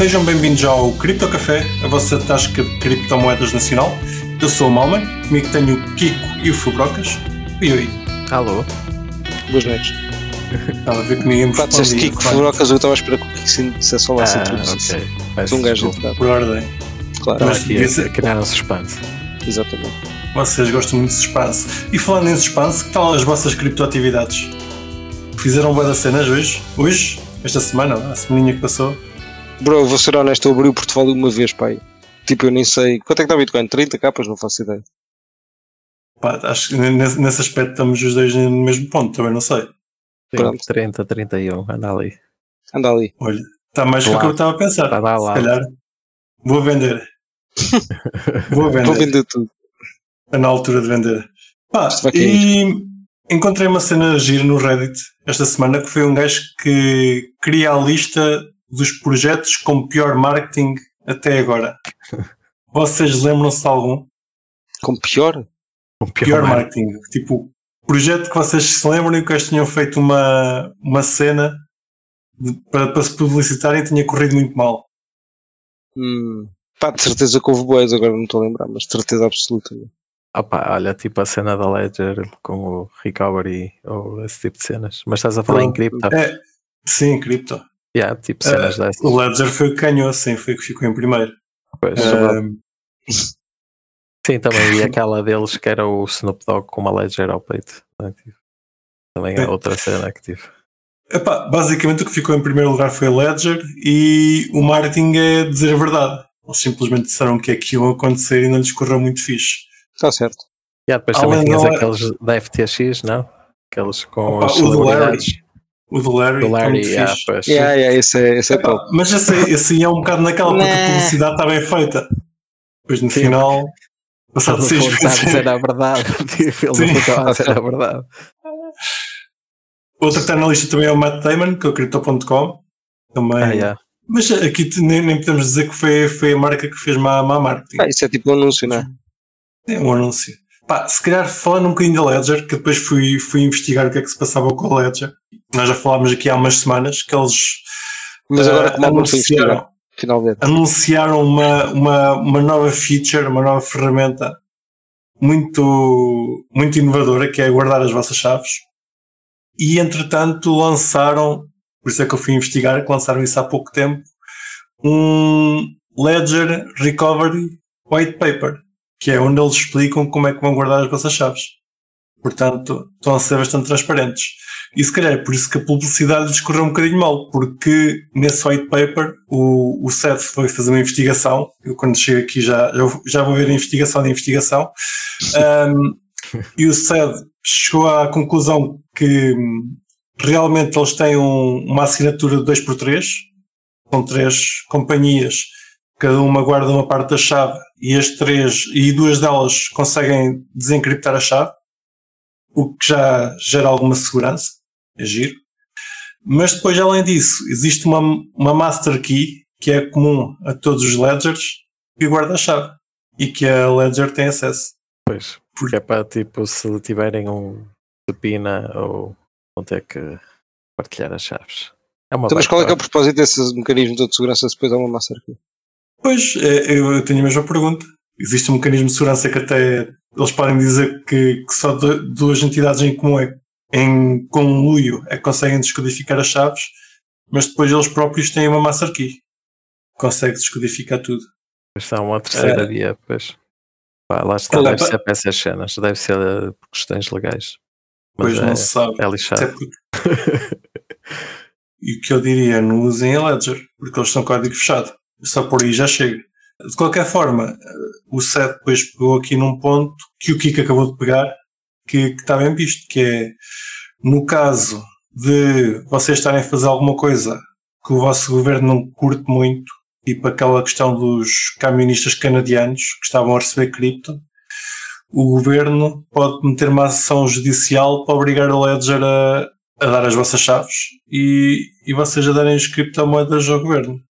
Sejam bem-vindos ao Cripto Café, a vossa tasca de criptomoedas nacional. Eu sou o Malman, comigo tenho o Kiko e o Fubrocas. E oi. Alô? Boas noites. Estava a ver que ninguém me Pá, disseste respondia. Kiko Furocas, eu estava a esperar que o Kiko se dissesse olá sem Ah, introdução. ok. Um gajo educado, Por ordem. claro. Mas aqui ser- a criar um suspense. Exatamente. Vocês gostam muito de suspense. E falando em suspense, que tal as vossas criptoatividades? Fizeram boas cenas hoje? Hoje? Esta semana? A semaninha que passou? Bro, vou ser honesto, eu abri o portfólio uma vez, pai. Tipo, eu nem sei. Quanto é que está o Bitcoin? 30 capas? Não faço ideia. Pá, acho que nesse, nesse aspecto estamos os dois no mesmo ponto, também não sei. Pronto. 30, 31, anda ali. Anda ali. Olha, está mais do que o que eu estava a pensar. Está lá, lá. Se calhar vou vender. vou vender. Vou vender tudo. É na altura de vender. Pá, Isto vai e encontrei uma cena gira no Reddit esta semana que foi um gajo que cria a lista dos projetos com pior marketing até agora. Vocês lembram-se de algum? Com pior? O Pior, pior, mar- marketing. Tipo, projeto que vocês se lembram e que eles tinham feito uma, uma cena de- para, para se publicitarem e tinha corrido muito mal. Hum. Pá, de certeza que houve boas, agora não estou a lembrar, mas de certeza absoluta. Opa, olha, tipo a cena da Ledger com o Recovery ou esse tipo de cenas. Mas estás a falar em cripto? É, sim, cripto. Yeah, tipo cenas Eh, dessas. O Ledger foi o que ganhou, sim, foi o que ficou em primeiro. Pois. Eh, Sim, também. E aquela deles que era o Snoop Dogg com uma Ledger ao peito. né, tipo. Também é outra cena que tive. Epá, basicamente o que ficou em primeiro lugar foi a Ledger e o marketing é dizer a verdade. Eles simplesmente disseram que aquilo ia acontecer e não lhes correu muito fixe. Está certo. Yeah, depois Além também tinhas dela- aqueles da FTX, não? Aqueles com Opa, as celebridades. O do Larry, Do Larry, muito yeah, pois. Yeah, yeah, esse é, esse é Epá, top. mas esse, esse aí é um bocado naquela porque a publicidade está bem feita. Depois no Sim. final, passado seis fundo está a meses. dizer a verdade. Ele estava a dizer a verdade. Outro que está na lista também é o Matt Damon, que é o Crypto.com. Também. Ah, yeah. Mas aqui nem, nem podemos dizer que foi, foi a marca que fez má, má marketing. Ah, isso é tipo um anúncio, não é? É um anúncio. Pá, se calhar falando um bocadinho da Ledger, que depois fui, fui investigar o que é que se passava com a Ledger. Nós já falámos aqui há umas semanas que eles Mas agora investigar? anunciaram, Finalmente. anunciaram uma, uma, uma nova feature, uma nova ferramenta muito, muito inovadora, que é guardar as vossas chaves. E entretanto lançaram, por isso é que eu fui investigar, que lançaram isso há pouco tempo, um Ledger Recovery White Paper, que é onde eles explicam como é que vão guardar as vossas chaves. Portanto, estão a ser bastante transparentes. E se calhar é por isso que a publicidade lhes correu um bocadinho mal, porque nesse white paper o, o foi fazer uma investigação. Eu, quando chego aqui, já, já, vou- ver a investigação de investigação. Um, e o Seth chegou à conclusão que hum, realmente eles têm um- uma assinatura de 2x3, são três companhias, cada uma guarda uma parte da chave e as três e duas delas conseguem desencriptar a chave, o que já gera alguma segurança, é giro. Mas depois, além disso, existe uma, uma master key que é comum a todos os ledgers que guarda a chave e que a ledger tem acesso. Pois. Porque é para tipo, se tiverem um supina ou vão ter que partilhar as chaves. É uma Então, mas qual é que é o propósito desses mecanismos de segurança se depois há uma master key? Pois, é, eu tenho a mesma pergunta. Existe um mecanismo de segurança que até eles podem dizer que, que só du- duas entidades em comum, é, em conluio, é que conseguem descodificar as chaves, mas depois eles próprios têm uma master key. Consegue descodificar tudo. Pois há uma terceira É. via, pois. Pá, lá está, é? deve ser para essas cenas, deve ser eh, por questões legais. Mas Pois é, não se sabe. é Até lixado. porque- E o que eu diria, não usem a Ledger, porque eles são código fechado. Só por aí já chega. De qualquer forma, eh, o Seth depois pegou aqui num ponto que o Kiko acabou de pegar, que, que está bem visto, que é no caso de vocês estarem a fazer alguma coisa que o vosso governo não curte muito, tipo aquela questão dos camionistas canadianos que estavam a receber cripto, o governo pode meter uma ação judicial para obrigar a Ledger a, a dar as vossas chaves e, e vocês a darem as criptomoedas ao governo.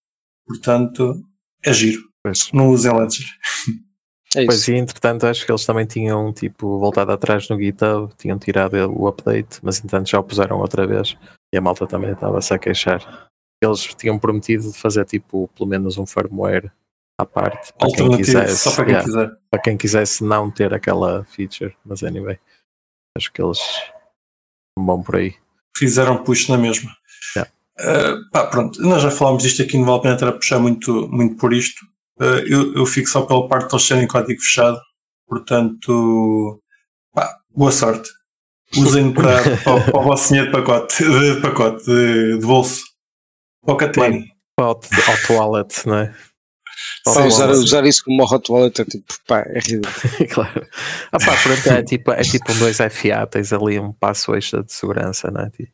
Portanto, é giro. Pois. Não usem Ledger. É Pois e entretanto acho que eles também tinham tipo voltado atrás no GitHub, tinham tirado o update, mas entretanto já o puseram outra vez e a malta também estava-se a queixar. eles tinham prometido fazer tipo pelo menos um firmware à parte para quem quisesse, só para quem yeah, quiser. para quem quisesse não ter aquela feature, mas anyway, acho que eles vão por aí. Fizeram push na mesma. Yeah. Uh, pá, pronto, nós já falámos disto aqui, não vale a pena estar a puxar muito, muito por isto. Uh, eu, eu fico só pela parte de eles serem código fechado, portanto, pá, boa sorte. Usem para, para, para o vosso dinheiro de pacote, de, pacote, de, de bolso. Pocket money. Hot, hot wallet, não é? Pá, usar, usar isso como uma hot wallet é tipo, pá, é ridículo. claro. Ah, pá, pronto, é tipo, é tipo um 2FA, tens ali um passo extra de segurança, não é? Tipo,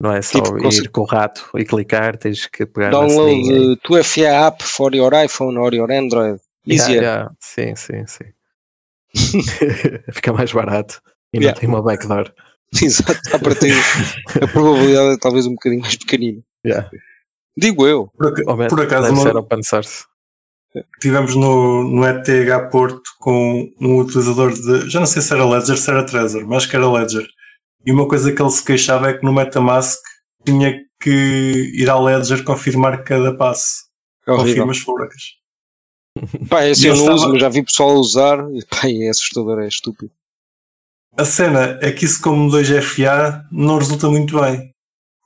não é só Tipo, ir com o rato e clicar, tens que pegar na Download ceninha. uh, 2FA app for your iPhone or your Android. Yeah, Easier. yeah. Sim, sim, sim. Fica mais barato e Yeah. não tem uma backdoor. Exato, à partida. A probabilidade é talvez um bocadinho mais pequenina. Yeah. Digo eu. Por, menos por acaso, deve uma- ser open source. tivemos no, no ETH Porto com um utilizador de. Já não sei se era Ledger, se era Trezor, mas acho que era Ledger. E uma coisa que ele se queixava é que no Metamask tinha que ir ao Ledger confirmar cada passo. É horrível. Confirmas furacas. Pá, esse eu eu não estava- uso, mas já vi pessoal usar. E, pá, é assustador, é estúpido. A cena é que isso, como 2FA, não resulta muito bem.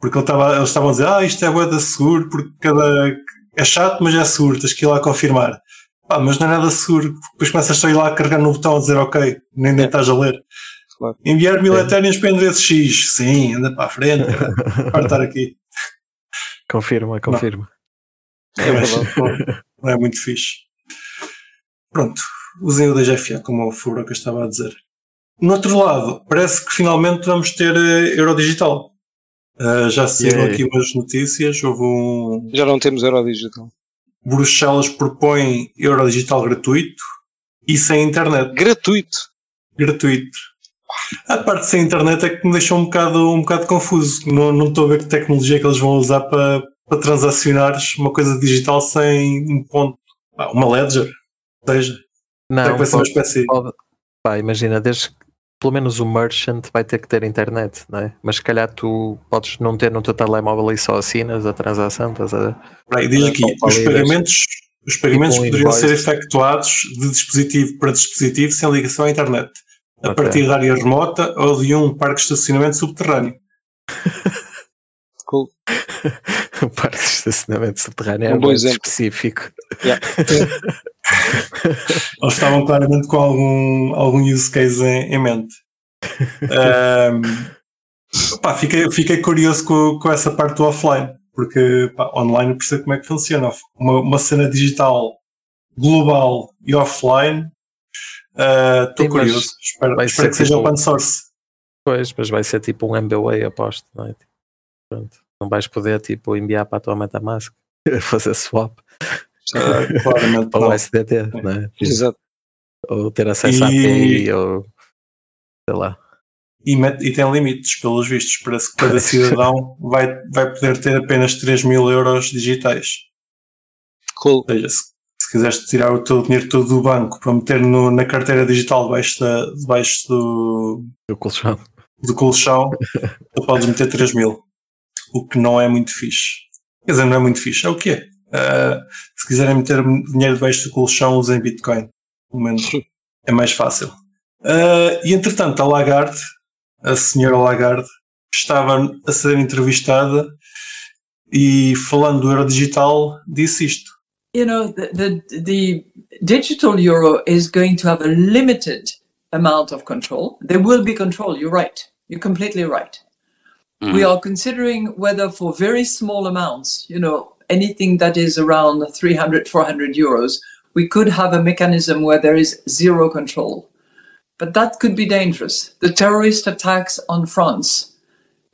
Porque ele eles estavam a dizer: Ah, isto é bué da seguro, porque cada. É chato, mas é seguro, tens que ir lá confirmar. Pá, mas não é nada seguro. Depois começas só a ir lá a carregar no botão a dizer ok, nem, nem É. estás a ler. Claro. Enviar mil É. Ethereums para endereço X. Sim, anda para a frente. para estar aqui. Confirma, confirma. É Mas verdade. não é muito fixe. Pronto, usem o 2FA, como o Furoca estava a dizer. No outro lado, parece que finalmente vamos ter eh, Eurodigital. Uh, já saíram aqui umas notícias. Houve um. Já não temos euro digital. Bruxelas propõe Eurodigital gratuito e sem internet. Gratuito. Gratuito. A parte sem internet é que me deixou um bocado, um bocado confuso. Não, não estou a ver que tecnologia é que eles vão usar para, para transacionares uma coisa digital sem um ponto. Uma ledger. Seja, será que Não, vai ser uma espécie. pode- pá, imagina, desde pelo menos o merchant vai ter que ter internet, não é? Mas se calhar tu podes não ter no teu telemóvel e só assinas a transação, estás a? Peraí, diz aqui, Então, os pagamentos, os pagamentos Tipo um poderiam ser efetuados de dispositivo para dispositivo sem ligação à internet, a partir da área remota ou de um parque de estacionamento subterrâneo. Cool. O parque de estacionamento subterrâneo é Um bom muito exemplo. específico. Eles estavam claramente com algum, algum use case em, em mente. Pá, fiquei, fiquei curioso com, com essa parte do offline, porque pá, online eu percebo como é que funciona. Uma, uma cena digital global e offline. Ah, Estou Sim, mas curioso. Espero, vai espero ser que seja tipo- open source. Pois, mas vai ser tipo um MBWay, aposto, não é? Tipo, pronto. Não vais poder tipo enviar para a tua MetaMask, fazer swap Ah, claramente para o SDT, não é? Exato. Ou ter acesso à E- API, ou sei lá. E, met- e tem limites, pelos vistos. Parece que cada cidadão vai, vai poder ter apenas 3 mil euros digitais. Cool. Ou seja, se, se quiseres tirar o teu dinheiro todo do banco para meter no- na carteira digital debaixo, da, debaixo do, Do colchão. do colchão, tu podes meter 3 mil. O que não é muito fixe. Quer dizer, não é muito fixe. É o que é. Ah, se quiserem meter dinheiro debaixo do colchão, usem Bitcoin. Pelo menos é mais fácil. Ah, e entretanto, a Lagarde, a senhora Lagarde, estava a ser entrevistada e falando do euro digital, disse isto. You know, the, the, the digital euro is going to have a limited amount of control. There will be control. You're right. You're completely right. We are considering whether for very small amounts, you know, anything that is around 300, 400 euros, we could have a mechanism where there is zero control. But that could be dangerous. The terrorist attacks on France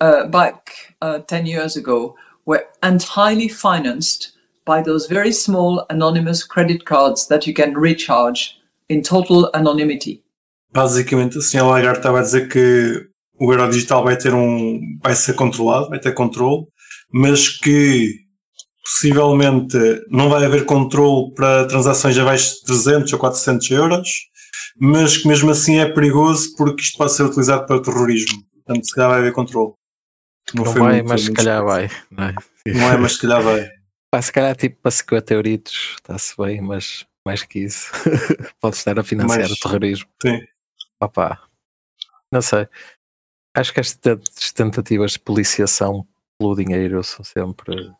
uh, back uh, 10 years ago were entirely financed by those very small anonymous credit cards that you can recharge in total anonymity. Basicamente, a senhora Lagarde estava a dizer que o euro digital vai ter um, vai ser controlado, vai ter controle, mas que possivelmente não vai haver controle para transações abaixo de 300 ou 400 euros, mas que mesmo assim é perigoso porque isto pode ser utilizado para terrorismo. Portanto, se calhar vai haver controle. Não, foi vai, muito- mas se calhar vai. Não é? Não é, mas se calhar vai. Pá, se calhar tipo para 50 euritos está-se bem, mas mais que isso pode estar a financiar Mais- o terrorismo. Sim. Opá, não sei. Acho que estas tentativas de policiação pelo dinheiro são sempre.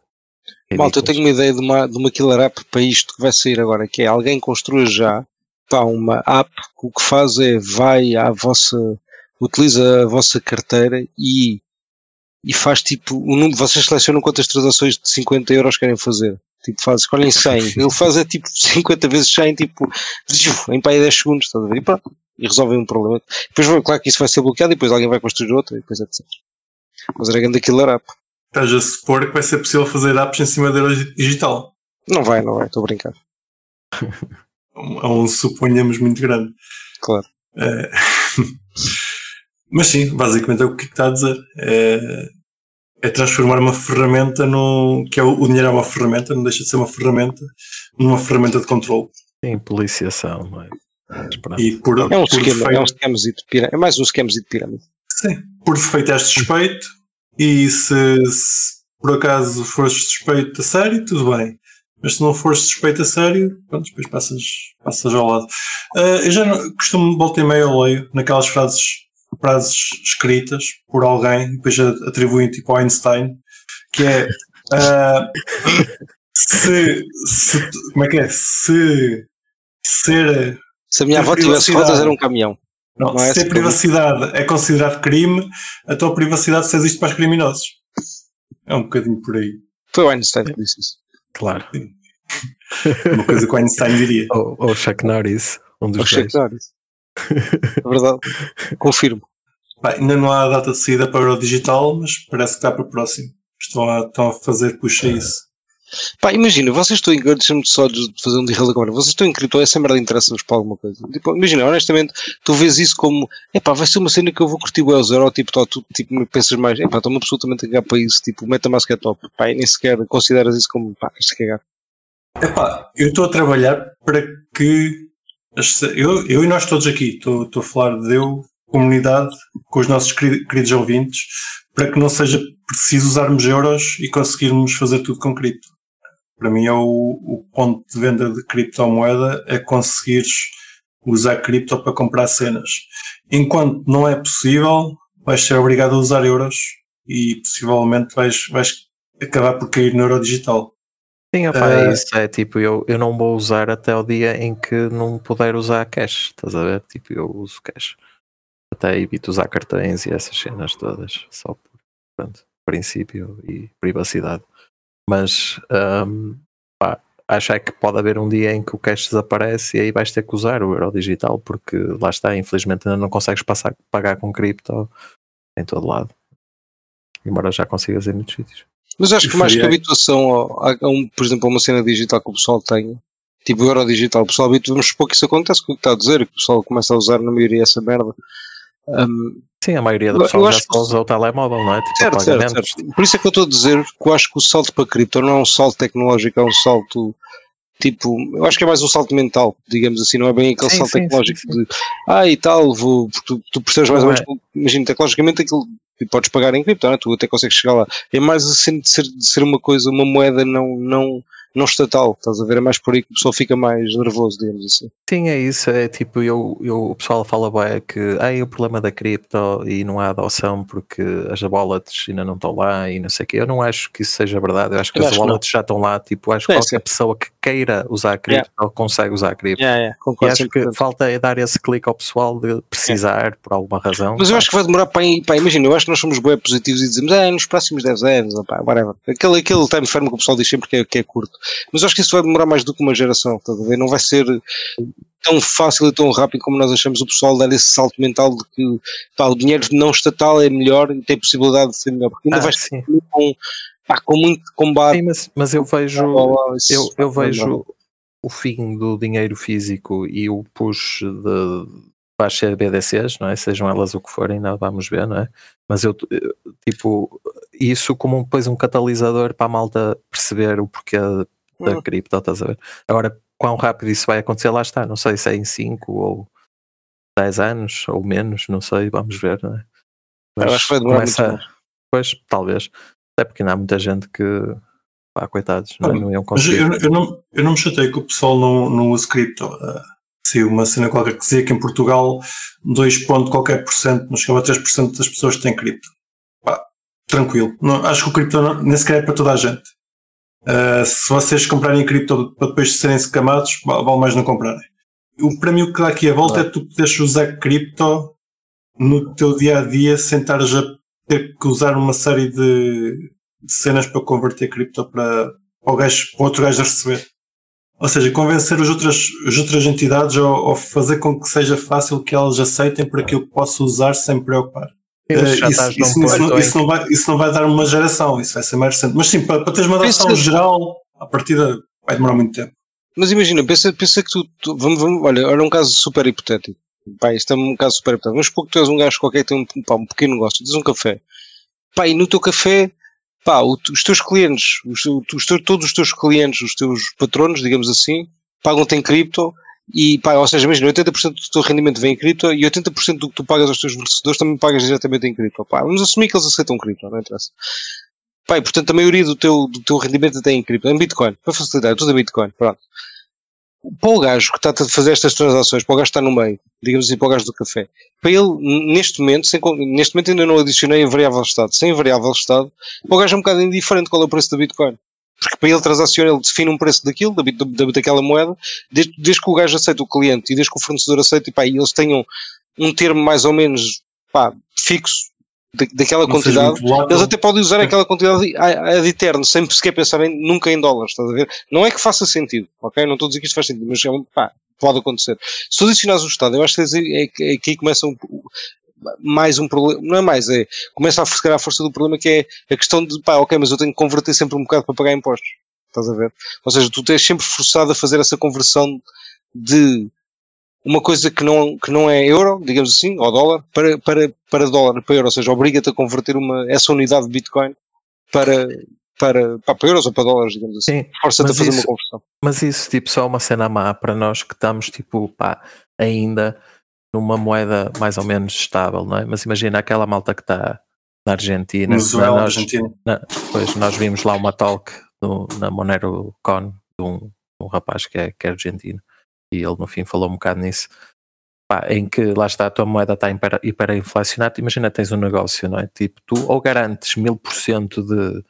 Malta, eu tenho uma ideia de uma, de uma killer app para isto que vai sair agora, que é alguém construa já pá, uma app que o que faz é vai à vossa, utiliza a vossa carteira e, e faz tipo, o número, vocês selecionam quantas transações de 50 euros querem fazer. Tipo, faz, escolhem 100. Ele faz é tipo 50 vezes 100, tipo, em pá, 10 segundos, estás a ver? E pronto. E resolvem um problema. Depois, vai- claro que isso vai ser bloqueado e depois alguém vai construir outro e depois etc. Mas era grande killer app. Estás a supor que vai ser possível fazer apps em cima da digital. Não vai, não vai, estou a brincar. É um suponhamos muito grande. Claro. É, Mas sim, basicamente é o que está a dizer. É, é transformar uma ferramenta no. que é o, o dinheiro é uma ferramenta, não deixa de ser uma ferramenta, numa ferramenta de controle. Sim, policiação, não é? E por, É um por esquema, defeito, é um esquemazito de pirâmide. É mais um esquemazito de pirâmide. sim, por defeito és suspeito, e se, se por acaso fores suspeito a sério, tudo bem. Mas se não fores suspeito a sério, pronto, depois passas, passas ao lado. Ah, eu já não, costumo voltar e meia eu leio naquelas frases, frases escritas por alguém, e depois a- atribuem tipo ao Einstein, que é ah, se, se- como é que é? Se ser Se a minha avó tivesse privacidade. rodas, era um caminhão. não, Não é se a privacidade é considerado crime, a tua privacidade só existe para os criminosos. É um bocadinho por aí. Foi o Einstein que disse isso. Claro. Uma coisa que o Einstein diria. Ou, ou Chuck Norris, um O dos Chuck dois. Norris. É verdade. Confirmo. Pá, ainda não há data de saída para o Digital, mas parece que está para o próximo. Estão a, estão a fazer puxa isso. Pá, imagina, vocês estão em. Deixa-me só de fazer um derrelo agora. Vocês estão em cripto, essa merda interessa-vos para alguma coisa. Tipo, imagina, honestamente, tu vês isso como. Epá, vai ser uma cena que eu vou curtir o zero, ou tipo, tó, tu tipo, pensas mais. Epá, estou-me absolutamente a cagar para isso. Tipo, MetaMask é top. Pá, e nem sequer consideras isso como. Pá, isto cagar. Epá, eu estou a trabalhar para que. Eu, eu e nós todos aqui, estou, estou a falar de eu, comunidade, com os nossos queri- queridos ouvintes, para que não seja preciso usarmos euros e conseguirmos fazer tudo com cripto. Para mim é o, o ponto de venda de criptomoeda é conseguires usar cripto para comprar cenas. Enquanto não é possível, vais ser obrigado a usar euros e possivelmente vais, vais acabar por cair no euro digital. Sim, Eh, é isso. É tipo, eu, eu não vou usar até o dia em que não puder usar cash. Estás a ver? Tipo, eu uso cash. Até evito usar cartões e essas cenas todas. Só por pronto, princípio e privacidade. Mas hum, pá, acho é que pode haver um dia em que o cash desaparece e aí vais ter que usar o euro digital, porque lá está, infelizmente ainda não consegues passar, pagar com cripto em todo lado. Embora já consigas em muitos sítios. Mas acho que mais que Faria- habituação a, a um, por exemplo, a uma cena digital que o pessoal tenha, tipo o euro digital, o pessoal habitua, vamos supor que isso acontece com o que está a dizer, que o pessoal começa a usar na maioria essa merda. Um, Sim, a maioria do pessoal já que- usa o telemóvel, não é? Tipo, certo, certo, certo. Por isso é que eu estou a dizer que eu acho que o salto para cripto não é um salto tecnológico, é um salto tipo, eu acho que é mais um salto mental, digamos assim, não é bem aquele Sim, salto sim, tecnológico sim, de ah e tal, vou, porque tu, tu percebes mais Não ou menos, que, imagina, tecnologicamente aquilo tipo, podes pagar em cripto, é? tu até consegues chegar lá. É mais assim de ser, de ser uma coisa, uma moeda não, não, não estatal, estás a ver? É mais por aí que o pessoal fica mais nervoso, digamos assim. Sim, é isso. É tipo, eu, eu, o pessoal fala bem que aí o problema da cripto e não há adoção porque as wallets ainda não estão lá e não sei o quê. Eu não acho que isso seja verdade. Eu acho que Eu as acho que wallets já estão lá. Tipo, acho que É, qualquer sim. pessoa que queira usar cripto consegue usar cripto. Yeah, yeah, E concordo acho que 100%. falta é dar esse clique ao pessoal de precisar por alguma razão. Mas eu acho que vai demorar para pá, imagina, eu acho que nós somos bem positivos e dizemos, ah, nos próximos 10 anos, opá, whatever. Aquele, aquele time frame que o pessoal diz sempre que é, que é curto. Mas acho que isso vai demorar mais do que uma geração, estás a ver? Não vai ser tão fácil e tão rápido como nós achamos o pessoal dar esse salto mental de que pá, o dinheiro não estatal é melhor e tem possibilidade de ser melhor. Porque ainda Ah, sim. ser com, pá, com muito combate. Sim, mas, mas eu vejo. isso eu, eu demorar. vejo o fim do dinheiro físico e o push de para as CBDCs, não é? Sejam elas o que forem, não vamos ver, não é? Mas eu, eu, tipo, isso como um- depois um catalisador para a malta perceber o porquê da Hum. cripto, estás a ver? Agora, quão rápido isso vai acontecer, lá está, não sei se é em 5 ou 10 anos ou menos, não sei, vamos ver, não é? Eu acho que vai demorar começa, muito Pois, talvez. Até porque ainda há muita gente que, pá, coitados, não, não iam Mas conseguir. eu, eu não, eu não me chatei que o pessoal não, não usa cripto. Uh, saiu uma cena qualquer que dizia que em Portugal 2 ponto qualquer por cento, não chegava a 3% das pessoas têm cripto. Pá, tranquilo. Não, acho que o cripto não, nem sequer é para toda a gente. Uh, se vocês comprarem cripto para depois serem escamados, va- vale mais não comprarem. O, para mim o que dá aqui a volta é tu poderes usar cripto no teu dia a dia sem estares a ter que usar uma série de, de cenas para converter cripto para, para, o gajo, para outro gajo a receber. Ou seja, convencer as outras, as outras entidades ou, ou fazer com que seja fácil que elas aceitem para que eu possa usar sem me preocupar. Isso Eh, isso, não, em isso não vai, isso não vai dar uma geração, isso vai ser mais recente. Mas sim, para, para teres uma adoção Pensa- geral, a partida vai demorar muito tempo. Mas imagina, pensa, pensa que tu, tu- vamos, vamos, olha, era um caso super hipotético. Pá, isto é um caso super hipotético. Mas pouco tu és um gajo qualquer que tem um, pá, um pequeno negócio, tens um café. Pá, e no teu café, pá, os teus clientes, os, os teus- todos os teus clientes, os teus patronos, digamos assim, pagam-te em cripto e, pá, ou seja, imagina, 80% do teu rendimento vem em cripto e 80% do que tu pagas aos teus fornecedores também pagas diretamente em cripto. Pá, vamos assumir que eles aceitam cripto, não interessa. Pá, e portanto a maioria do teu, do teu rendimento até em cripto, em Bitcoin, para facilitar, é tudo em Bitcoin, pronto. Para o gajo que está a fazer estas transações, para o gajo que está no meio, digamos assim, para o gajo do café, para ele, neste momento, sem, neste momento ainda não adicionei a variável estado, sem variável estado, para o gajo é um bocado indiferente qual é o preço da Bitcoin. Porque para ele transaciona, ele define um preço daquilo, da, da, daquela moeda, desde, desde que o gajo aceita o cliente e desde que o fornecedor aceita, e pá, e eles tenham um termo mais ou menos, pá, fixo, da- daquela Não quantidade, eles até podem usar aquela quantidade ad eterno, sem sequer pensar em, nunca em dólares, estás a ver? Não é que faça sentido, ok? Não estou a dizer que isto faz sentido, mas é um- pá, pode acontecer. Se tu adicionares o Estado, eu acho que é, que- é que aí começa um, mais um problema, não é mais, é, começa a ficar a força do problema que é a questão de, pá, ok, mas eu tenho que converter sempre um bocado para pagar impostos, estás a ver? Ou seja, tu tens sempre forçado a fazer essa conversão de uma coisa que não, que não é euro, digamos assim, ou dólar, para, para, para dólar, para euro, ou seja, obriga-te a converter uma, essa unidade de Bitcoin para, para, pá, para euros ou para dólares, digamos assim. Sim, Força-te a fazer isso- uma conversão. Mas isso, tipo, só é uma cena má para nós que estamos, tipo, pá, ainda numa moeda mais ou menos estável, não é? Mas imagina aquela malta que está na Argentina. Venezuela, nós, Argentina. Pois nós vimos lá uma talk no- na Monero Con de um, um rapaz que é, que é argentino e ele no fim falou um bocado nisso. Pá, em que lá está a tua moeda está hiper- hiperinflacionada, imagina tens um negócio, não é? Tipo, tu ou garantes mil por cento de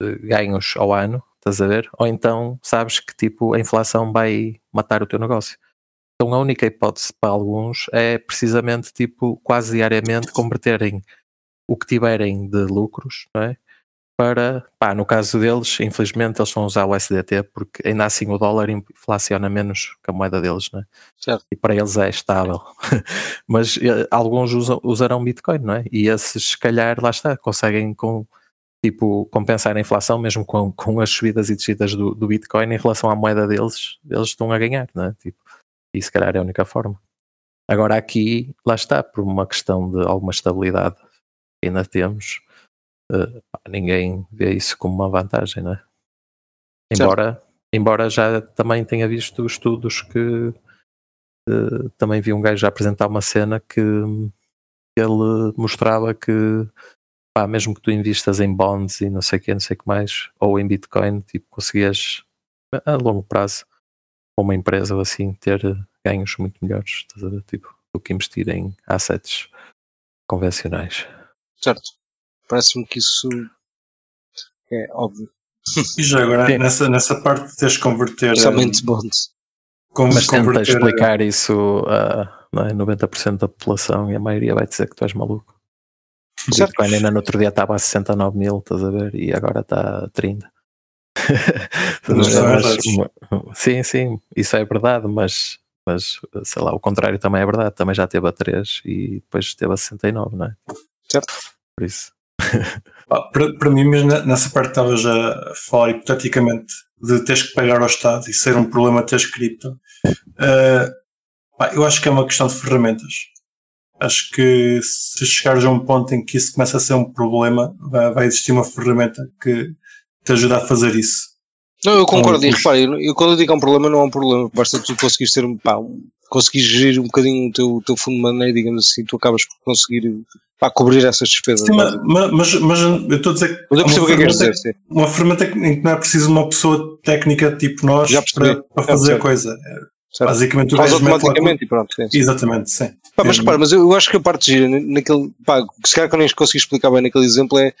de ganhos ao ano, estás a ver? Ou então sabes que tipo a inflação vai matar o teu negócio. Então a única hipótese para alguns é precisamente tipo quase diariamente converterem o que tiverem de lucros, não é? Para, pá, no caso deles, infelizmente eles vão usar o SDT porque ainda assim o dólar inflaciona menos que a moeda deles, não é? Certo. E para eles é estável. Mas eh, alguns usam, usarão Bitcoin, não é? E esses, se calhar, lá está, conseguem com, tipo, compensar a inflação mesmo com, com as subidas e descidas do, do Bitcoin em relação à moeda deles, eles estão a ganhar, não é? Tipo, e se calhar é a única forma. Agora aqui, lá está, por uma questão de alguma estabilidade que ainda temos, pá, ninguém vê isso como uma vantagem, não é? Certo. Embora, embora já também tenha visto estudos que eh, também vi um gajo a apresentar uma cena que ele mostrava que pá, mesmo que tu investas em bonds e não sei o que, não sei o que mais, ou em Bitcoin, tipo, conseguias a longo prazo, para uma empresa assim, ter ganhos muito melhores, estás a ver? Tipo, do que investir em assets convencionais. Certo. Parece-me que isso é óbvio. E já agora, nessa, nessa parte de teres de converter. Especialmente bonds. com, Mas tenta converter explicar isso a não é, 90% da população e a maioria vai dizer que tu és maluco. O Certo. Bitcoin ainda no outro dia estava a 69 mil, estás a ver? E agora está a 30. Mas verdades. sim, sim, isso é verdade, mas, mas sei lá, o contrário também é verdade. Também já teve a 3 e depois esteve a 69, não é? Certo. Por isso. Pá, Para, para mim, mesmo ne- nessa parte que estavas a falar hipoteticamente de teres que pagar ao Estado e ser um problema teres cripto, pá, eu acho que é uma questão de ferramentas. Acho que se chegares a um ponto em que isso começa a ser um problema, vai, vai existir uma ferramenta que te ajuda a fazer isso. Não, eu concordo, e repara, eu, eu, quando eu digo é um problema, não é um problema, basta tu conseguir ser pá, um, conseguir gerir um bocadinho o teu, teu fundo de maneira, digamos assim, tu acabas por conseguir pá, cobrir essas despesas. Sim, mas, mas, mas, eu estou a dizer que. Mas eu percebo o que é que dizer, sim. Uma ferramenta em que não é preciso uma pessoa técnica tipo nós para, para fazer a coisa. Certo. Basicamente, faz automaticamente e pronto. Sim, sim. Exatamente, sim. Pá, mas repara, mas eu acho que a parte gira naquele, pá, se calhar que eu nem consegui explicar bem naquele exemplo é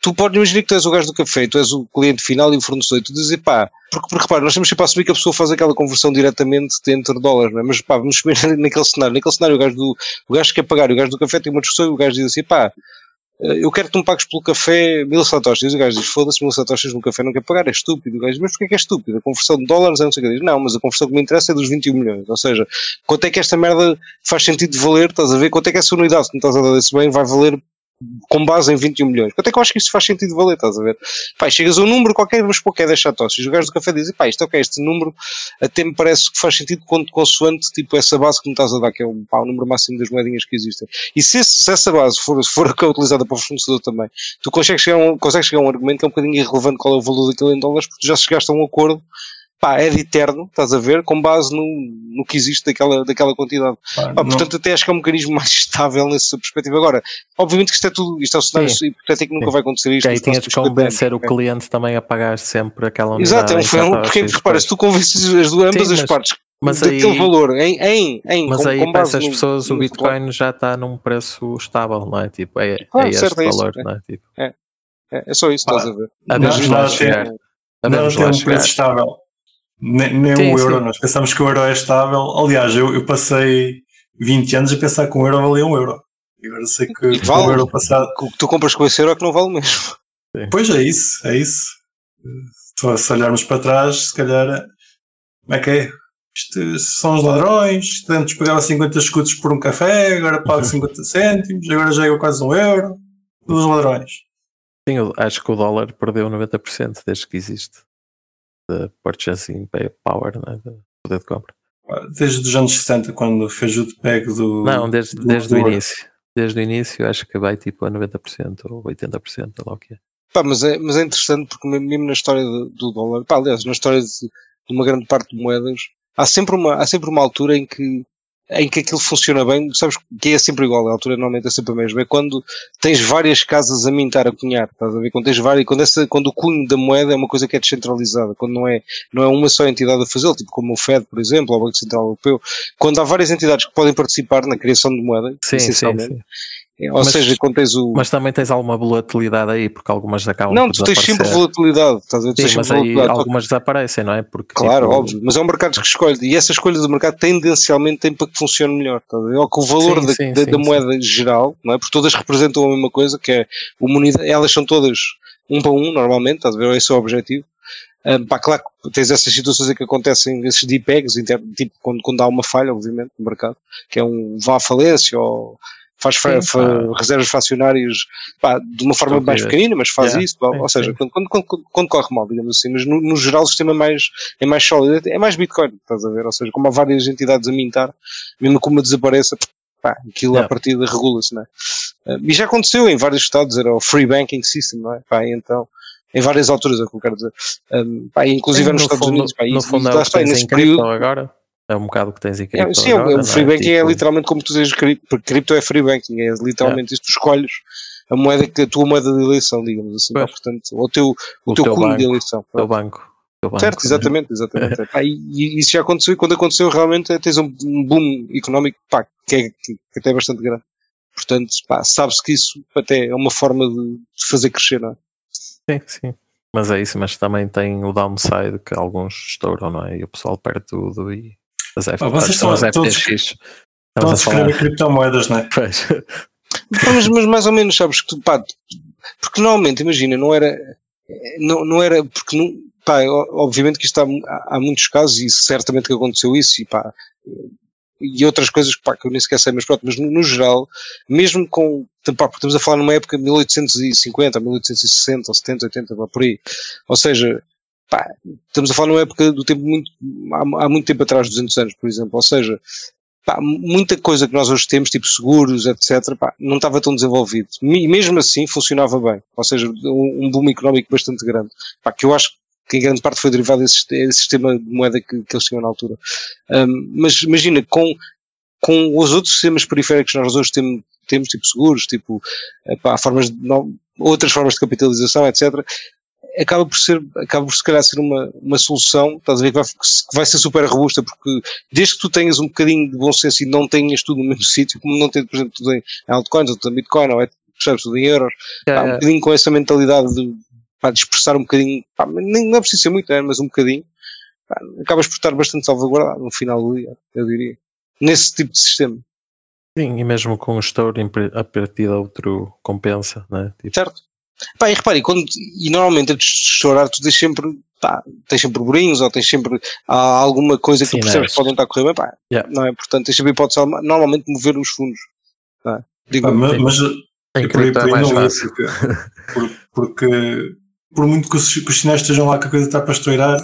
tu podes imaginar que tu és o gajo do café, tu és o cliente final e o fornecedor, e tu dizes, pá, porque, porque repara, nós temos sempre a assumir que a pessoa faz aquela conversão diretamente entre dólares, não é? Mas pá, vamos assumir naquele cenário, naquele cenário o gajo, do, o gajo que quer pagar, o gajo do café tem uma discussão e o gajo diz assim, pá, eh, eu quero que tu me pagues pelo café mil satoshis. O gajo diz, foda-se, mil satoshis no café não quer pagar, é estúpido. O gajo diz, mas porquê que é estúpido? A conversão de dólares é não sei o que. Diz, não, mas a conversão que me interessa é dos 21 milhões. Ou seja, quanto é que esta merda faz sentido de valer, estás a ver? Quanto é que essa unidade que me estás a dar desse bem vai valer com base em 21 milhões. Quanto é que eu acho que isso faz sentido valer, estás a ver? Pá, chegas a um número qualquer, vamos pôr que é 10 satoshis. O gajo do café diz, pá, isto é ok, este número até me parece que faz sentido quando consoante, tipo, essa base que me estás a dar, que é um, pá, o número máximo das moedinhas que existem. E se, esse, se essa base for, for a que é utilizada para o fornecedor também, tu consegues chegar, um, consegues chegar a um argumento que é um bocadinho irrelevante qual é o valor daquilo em dólares, porque tu já chegaste a um acordo pá, é de eterno, estás a ver, com base no, no que existe daquela, daquela quantidade. Pá, pá, portanto, até acho que é um mecanismo mais estável nessa perspectiva. Agora, obviamente que isto é tudo, isto é um cenário Sim. hipotético, nunca Sim. vai acontecer isto. aí tinhas de convencer o cliente também a pagar sempre aquela unidade. Exato, é um, porque repara, se tu convences as duas, ambas Sim, as partes mas daquele aí, valor em, em, em mas com, aí com para essas pessoas no, o Bitcoin já está num preço estável, não é? Tipo, é, ah, é este valor, é. não é? Tipo, é, é, é só isso, estás a ver. Havemos lá chegar. Havemos lá um preço estável. Nem, nem sim, um euro, sim. nós pensamos que o euro é estável. Aliás, eu, eu passei 20 anos a pensar que um euro valia um euro. E agora sei que vale. o euro passado. O que tu compras com esse euro é que não vale mesmo. Sim. Pois é isso, é isso. Só se olharmos para trás, se calhar. Como é que é? Isto são os ladrões, antes pagava 50 escudos por um café, agora pago 50 cêntimos, agora já é quase um euro. Todos os ladrões. Sim, eu acho que o dólar perdeu 90% desde que existe de purchasing power, né? de poder de compra. Desde os anos 60, quando fez o peg do. Não, desde, do desde o início. Desde o início acho que vai tipo a 90% ou 80%, ou lá o que é. Pá, mas é. Mas é interessante porque mesmo na história do, do dólar, pá, aliás, na história de, de, uma grande parte de moedas, há sempre uma, há sempre uma altura em que em que aquilo funciona bem, sabes que é sempre igual, a altura normalmente é sempre a mesma, é quando tens várias casas a mintar a cunhar, estás a ver? Quando tens várias, quando, essa, quando o cunho da moeda é uma coisa que é descentralizada, quando não é, não é uma só entidade a fazê-lo, tipo como o Fed, por exemplo, ou o Banco Central Europeu, quando há várias entidades que podem participar na criação de moeda, sim, essencialmente, sim, sim. Ou mas, seja, quando tens o. Mas também tens alguma volatilidade aí, porque algumas acabam Não, tu tens sempre volatilidade. Estás a Sim, mas aí algumas desaparecem, não é? Porque, claro, tipo... óbvio. Mas é um mercado que escolhe. E essa escolha do mercado tendencialmente tem para que funcione melhor. Estás a Ou que o valor sim, da, sim, da, sim, da moeda geral, não é? Porque todas representam a mesma coisa, que é uma unidade. Elas são todas um para um, normalmente, estás a ver? Esse é o objetivo. Um, pá, claro que tens essas situações em que acontecem esses DPEGs, tipo quando, quando há uma falha, obviamente, no mercado, que é um vá à falência ou faz sim, fa reservas fracionárias pá, de uma forma mais pequenina, mas faz yeah. isso, sim, ou seja, quando, quando, quando, quando, corre mal, digamos assim, mas no, no, geral o sistema é mais, é mais sólido, é mais Bitcoin, estás a ver? Ou seja, como há várias entidades a mintar, mesmo que uma desapareça, pá, aquilo yeah. à partida regula-se, não é? Uh, e já aconteceu em vários estados, era o Free Banking System, não é? Pá, então, em várias alturas, é o que eu quero dizer. Um, pá, inclusive nos Estados fundo, Unidos, pá, no isso, fundo, é está, nesse período. Agora. É um bocado que tens em cripto. É, sim, agora, o free é? banking é? é? literalmente como tu dizes, porque cripto é free banking, é literalmente é. isto, tu escolhes a moeda que a tua moeda de eleição, digamos assim, tá? portanto, o teu, o, o teu, teu cunho de eleição. O teu banco. banco. Certo, exatamente, exatamente. pá, e, e, isso já aconteceu, e quando aconteceu realmente tens um, um boom económico pá, que, é, que, que até é bastante grande. Portanto, sabe-se que isso até é uma forma de, de fazer crescer, não é? Sim, sim. Mas é isso, mas também tem o downside que alguns estouram, não é? E o pessoal perde tudo e as ah, vocês estão, as todos, FTX. Estão a escrever criptomoedas, não é? Pois. Mas, mas, mais ou menos, sabes que pá, porque normalmente, imagina, não era, não, não era, porque não, pá, obviamente que isto há, há, muitos casos e certamente que aconteceu isso e pá, e outras coisas pá, que eu nem sequer sei, mas pronto, mas no, no geral, mesmo com, pá, porque estamos a falar numa época de 1850, 1860, 70, 80, pá, por aí, ou seja, pá, estamos a falar numa época do tempo muito, há, há, muito tempo atrás, 200 anos, por exemplo, ou seja, pá, muita coisa que nós hoje temos, tipo seguros, etc., pá, não estava tão desenvolvido. E mesmo assim funcionava bem, ou seja, um, boom económico bastante grande, pá, que eu acho que em grande parte foi derivado desse, desse sistema de moeda que, que eles tinham na altura. Um, mas imagina, com, com os outros sistemas periféricos que nós hoje temos, temos tipo seguros, tipo, epá, formas de, não, outras formas de capitalização, etc., acaba por ser, acaba por se calhar ser uma, uma solução, estás a ver, que vai, que vai ser super robusta, porque desde que tu tenhas um bocadinho de bom senso e não tenhas tudo no mesmo sítio, como não tens, por exemplo, tudo em altcoins, ou tudo em Bitcoin, ou é, percebes, tudo em euros, É, pá, um é. bocadinho com essa mentalidade de, pá, de expressar um bocadinho, pá, nem, não é preciso ser muito, né, mas um bocadinho, pá, acabas por estar bastante salvaguardado no final do dia, eu diria. Nesse tipo de sistema, Sim, e mesmo com o pre- a partir de outro compensa, né? Tipo, certo? Pá, e repare, quando, e normalmente antes de estourar tu tens sempre, pá, tens sempre burburinhos ou tens sempre ah, alguma coisa que Sim, tu percebes né? que podem estar a correr bem, pá, Yeah. não é? Portanto, tens sempre a hipótese normalmente mover os fundos. É? Digo, mas em eu por aí, por é aí mais não fácil. porque, por- porque por muito que os, que os sinais estejam lá que a coisa está para estourar,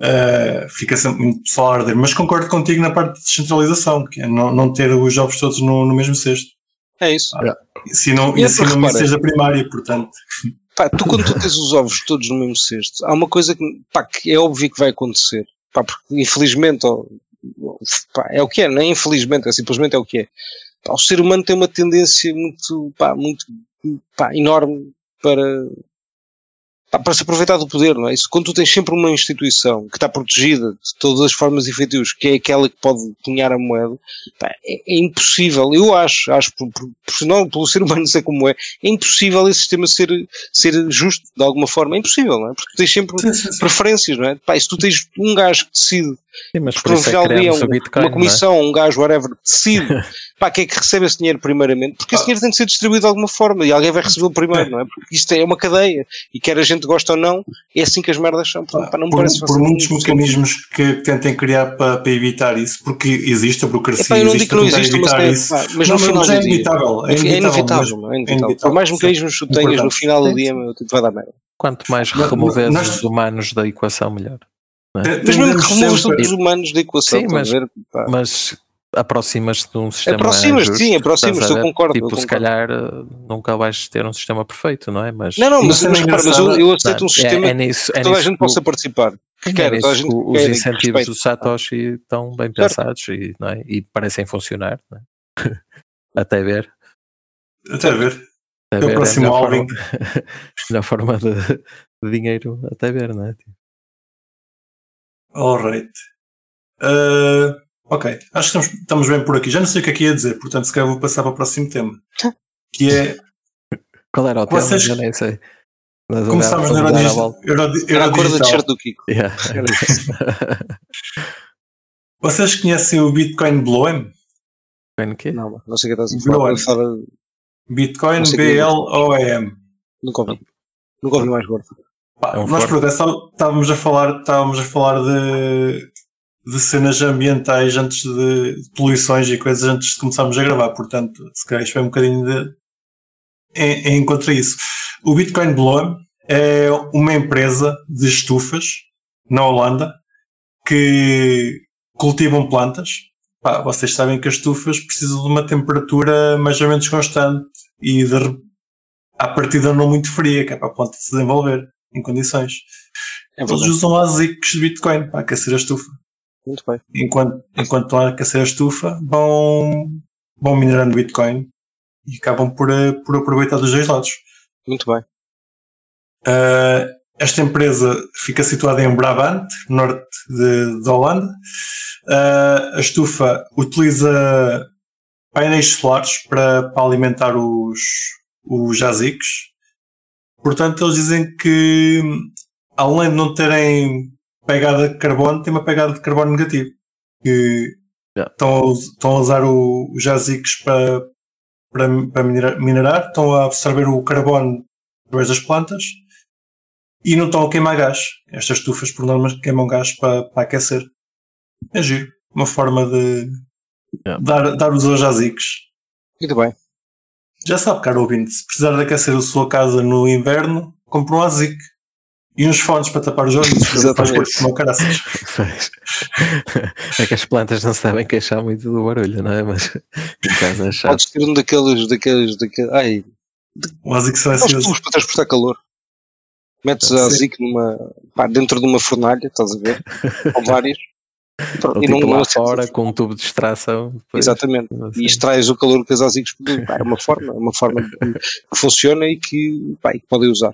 eh, fica sempre muito pessoal a arder. Mas concordo contigo na parte de descentralização, que é não, não ter os jogos todos no, no mesmo cesto. É isso. Se não, E e outra, assim não da primária, portanto. Pá, tu quando tu tens os ovos todos no mesmo cesto, há uma coisa que, pá, que é óbvio que vai acontecer. Pá, porque infelizmente, pá, é o que é, não é infelizmente, é simplesmente é o que é. Pá, o ser humano tem uma tendência muito, pá, muito, pá, enorme para, para se aproveitar do poder, não é? Isso, quando tu tens sempre uma instituição que está protegida de todas as formas e feitios, que é aquela que pode cunhar a moeda, pá, é, é impossível, eu acho, acho, por, por, por, não, pelo ser humano ser como é, é impossível esse sistema ser, ser justo de alguma forma. É impossível, não é? Porque tu tens sempre Sim, sim, sim. preferências, não é? Pá, e se tu tens um gajo que decide, Sim, mas porque por no isso é final que do dia criamos um- Bitcoin, uma é? comissão, um gajo, whatever, decide, pá, quem é que recebe esse dinheiro primeiramente? Porque esse Ah. dinheiro tem que ser distribuído de alguma forma e alguém vai recebê-lo primeiro, não é? Porque isto é uma cadeia e quer a gente gosta ou não, é assim que as merdas são. Portanto, não me por, parece por muitos mecanismos que tentem criar para, para evitar isso, porque existe a burocracia, Epá, eu não existe digo que não para existe, mas, evitar é, isso. pá, mas Não, no final mas é do dia. inevitável, é É inevitável. inevitável, mas- não é inevitável. Por inevitável, mais mecanismos que tu tenhas no final do dia, meu, tudo vai dar merda. Quanto mais Mas- removeres os humanos da equação, melhor. Te- Mas mesmo removas sempre- todos os humanos da equação, Sim, mas- ver? Mas aproximas-te de um sistema. Aproximas-te, sim, aproximas-te, eu ver? concordo, Tipo, eu se concordo. calhar eh, nunca vais ter um sistema perfeito, não é? Mas Não, não, mas, cena mas, repara, mas eu, eu aceito um é- sistema é, nisso, que é toda a gente o- possa participar. Que quer, é toda a nisso gente quer os e que incentivos do Satoshi estão bem Certo. pensados e, não é? e parecem funcionar. não é? Até ver. Até ver. Até É o ver próximo a melhor forma, melhor forma de, de dinheiro até ver, não é? Tipo, Alright. Uh, ok, acho que estamos, estamos bem por aqui. Já não sei o que é que ia dizer, portanto, se calhar vou passar para o próximo tema. Que é. Qual era o tema? Vocês- Eu nem sei. Mas Começámos a no dar a Eurodigi-. Eurodi- Era a cor Eurodigital. t-shirt do Kiko. Yeah. Vocês conhecem o Bitcoin Bloem? Bem, o quê? Não, não sei o que estás a falar. Bitcoin é. B-L-O-E-M. Nunca ouvi. Nunca ouvi mais gordo. É um nós forno. por acaso estávamos a falar, estávamos a falar de, de cenas ambientais antes de, de poluições e coisas antes de começarmos a gravar, portanto, se calhar isto foi um bocadinho de, em, em contra isso. O Bitcoin Bloem é uma empresa de estufas na Holanda que cultivam plantas. Pá, vocês sabem que as estufas precisam de uma temperatura mais ou menos constante e de, à partida não muito fria, que é para a planta se desenvolver em condições. É Eles usam ASICs de Bitcoin para aquecer a estufa. Muito bem. Enquanto, enquanto estão a aquecer a estufa, vão, vão minerando Bitcoin e acabam por, eh, por aproveitar dos dois lados. Muito bem. Uh, esta empresa fica situada em Brabant, norte de, de Holanda. Uh, a estufa utiliza painéis solares para, para alimentar os, os ASICs. Portanto, eles dizem que, além de não terem pegada de carbono, tem uma pegada de carbono negativo. Que Yeah. estão, a, estão a usar o, os ASICs para, para, para minerar, minerar, estão a absorver o carbono através das plantas e não estão a queimar gás. Estas estufas, por norma, queimam gás para, para aquecer. É giro. Uma forma de Yeah. dar, dar os aos. Muito bem. Já sabe, caro ouvinte, se precisar de aquecer a sua casa no inverno, compre um ASIC. E uns fones para tapar os ouvidos. Faz como caraças. Pois. É que as plantas não se devem queixar muito do barulho, não é? Mas em casa é chato. Podes ter um daqueles, daqueles, daqueles. Ai, Um ASIC silencioso. tubos para transportar calor. Metes a Zic numa, pá, dentro de uma fornalha, estás a ver? Com várias. E, pronto, e tipo lá acendes fora o- com um tubo de extração. depois, Exatamente. não E extrais o calor que as. Pá, É uma forma, é uma forma que, funciona e que, pá, e que podem usar.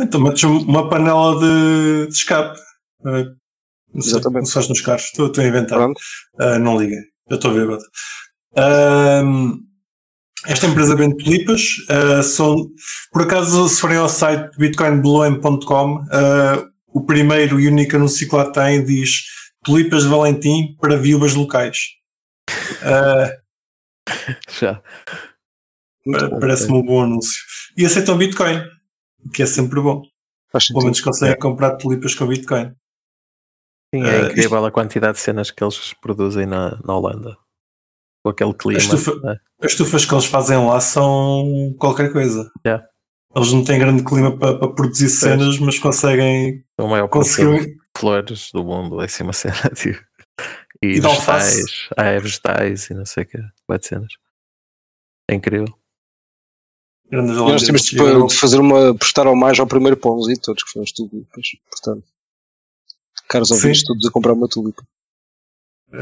Então metes uma panela de, de escape. Uh, não sei, Exatamente. Não se faz nos carros. Estou, estou a inventar. Uh, não liguem. Já estou a ver. Ahm, esta empresa vende tulipas. uh, são, por acaso, se forem ao site bitcoinbloem.com, uh, o primeiro e único anúncio que lá tem diz tulipas de Valentim para viúvas locais. Uh, Já. Parece-me um bom anúncio. E aceitam Bitcoin, o que é sempre bom. Pelo menos conseguem comprar tulipas com Bitcoin. Sim, é incrível a quantidade de cenas que eles produzem na, na Holanda. Com aquele clima. estufa- né? As estufas que eles fazem lá são qualquer coisa. Yeah. Eles não têm grande clima para, para produzir cenas, mas conseguem É o maior produtor conseguir. de flores do mundo, é assim uma cena. Tipo. E, E de vegetais. Ah, é vegetais e não sei o que. Vai de cenas. É incrível. Nós temos E tipo, de fazer uma. prestar homenagem ao primeiro pãozinho, todos que fomos tulipas. Portanto, caros ouvintes, todos a comprar uma tulipa. eh,